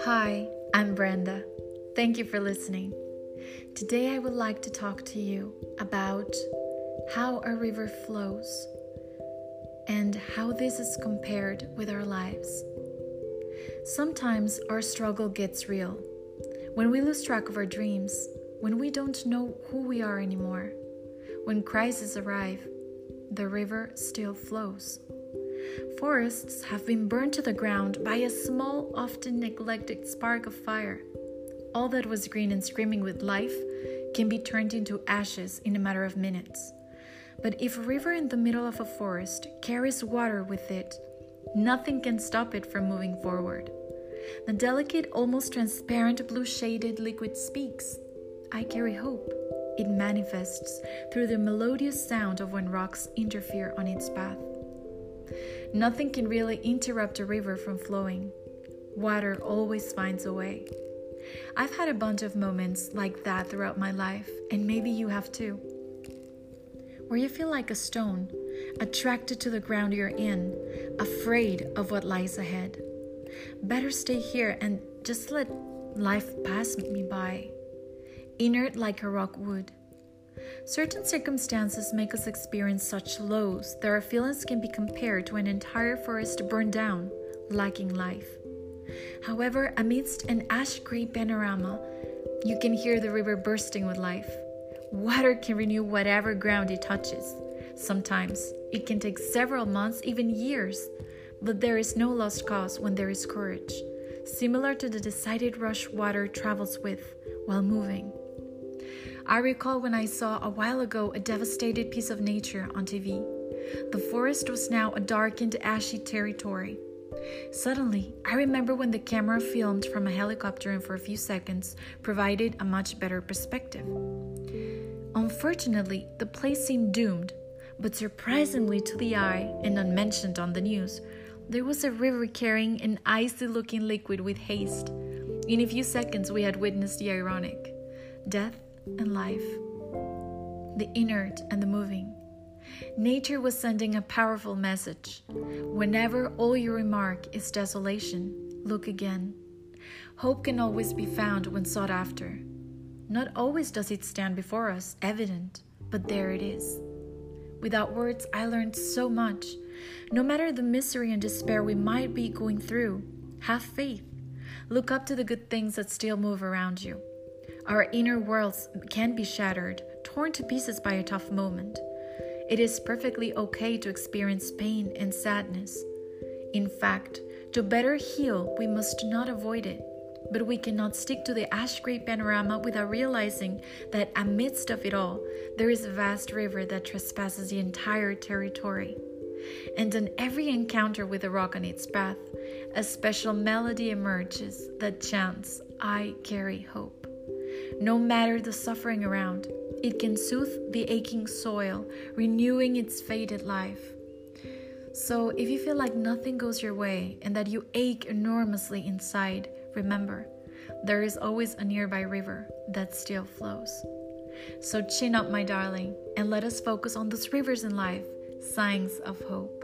Hi, I'm Brenda. Thank you for listening. Today I would like to talk to you about how a river flows and how this is compared with our lives. Sometimes our struggle gets real. When we lose track of our dreams, when we don't know who we are anymore, when crises arrive, the river still flows. Forests have been burned to the ground by a small, often neglected spark of fire. All that was green and screaming with life can be turned into ashes in a matter of minutes. But if a river in the middle of a forest carries water with it, nothing can stop it from moving forward. The delicate, almost transparent blue shaded liquid speaks. I carry hope. It manifests through the melodious sound of when rocks interfere on its path. Nothing can really interrupt a river from flowing. Water always finds a way. I've had a bunch of moments like that throughout my life, and maybe you have too. Where you feel like a stone, attracted to the ground you're in, afraid of what lies ahead. Better stay here and just let life pass me by. Inert like a rock would. Certain circumstances make us experience such lows that our feelings can be compared to an entire forest burned down, lacking life. However, amidst an ash gray panorama, you can hear the river bursting with life. Water can renew whatever ground it touches. Sometimes it can take several months, even years, but there is no lost cause when there is courage, similar to the decided rush water travels with while moving. I recall when I saw a while ago a devastated piece of nature on TV. The forest was now a darkened, ashy territory. Suddenly, I remember when the camera filmed from a helicopter and for a few seconds provided a much better perspective. Unfortunately, the place seemed doomed, but surprisingly to the eye and unmentioned on the news, there was a river carrying an icy looking liquid with haste. In a few seconds, we had witnessed the ironic death and life, the inert and the moving. Nature was sending a powerful message. Whenever all you remark is desolation, look again. Hope can always be found when sought after. Not always does it stand before us, evident, but there it is. Without words, I learned so much. No matter the misery and despair we might be going through, have faith. Look up to the good things that still move around you. Our inner worlds can be shattered, torn to pieces by a tough moment. It is perfectly okay to experience pain and sadness. In fact, to better heal, we must not avoid it. But we cannot stick to the ash gray panorama without realizing that amidst of it all, there is a vast river that trespasses the entire territory. And in every encounter with a rock on its path, a special melody emerges that chants, I carry hope. No matter the suffering around, it can soothe the aching soil, renewing its faded life. So, if you feel like nothing goes your way and that you ache enormously inside, remember, there is always a nearby river that still flows. So, chin up, my darling, and let us focus on those rivers in life, signs of hope.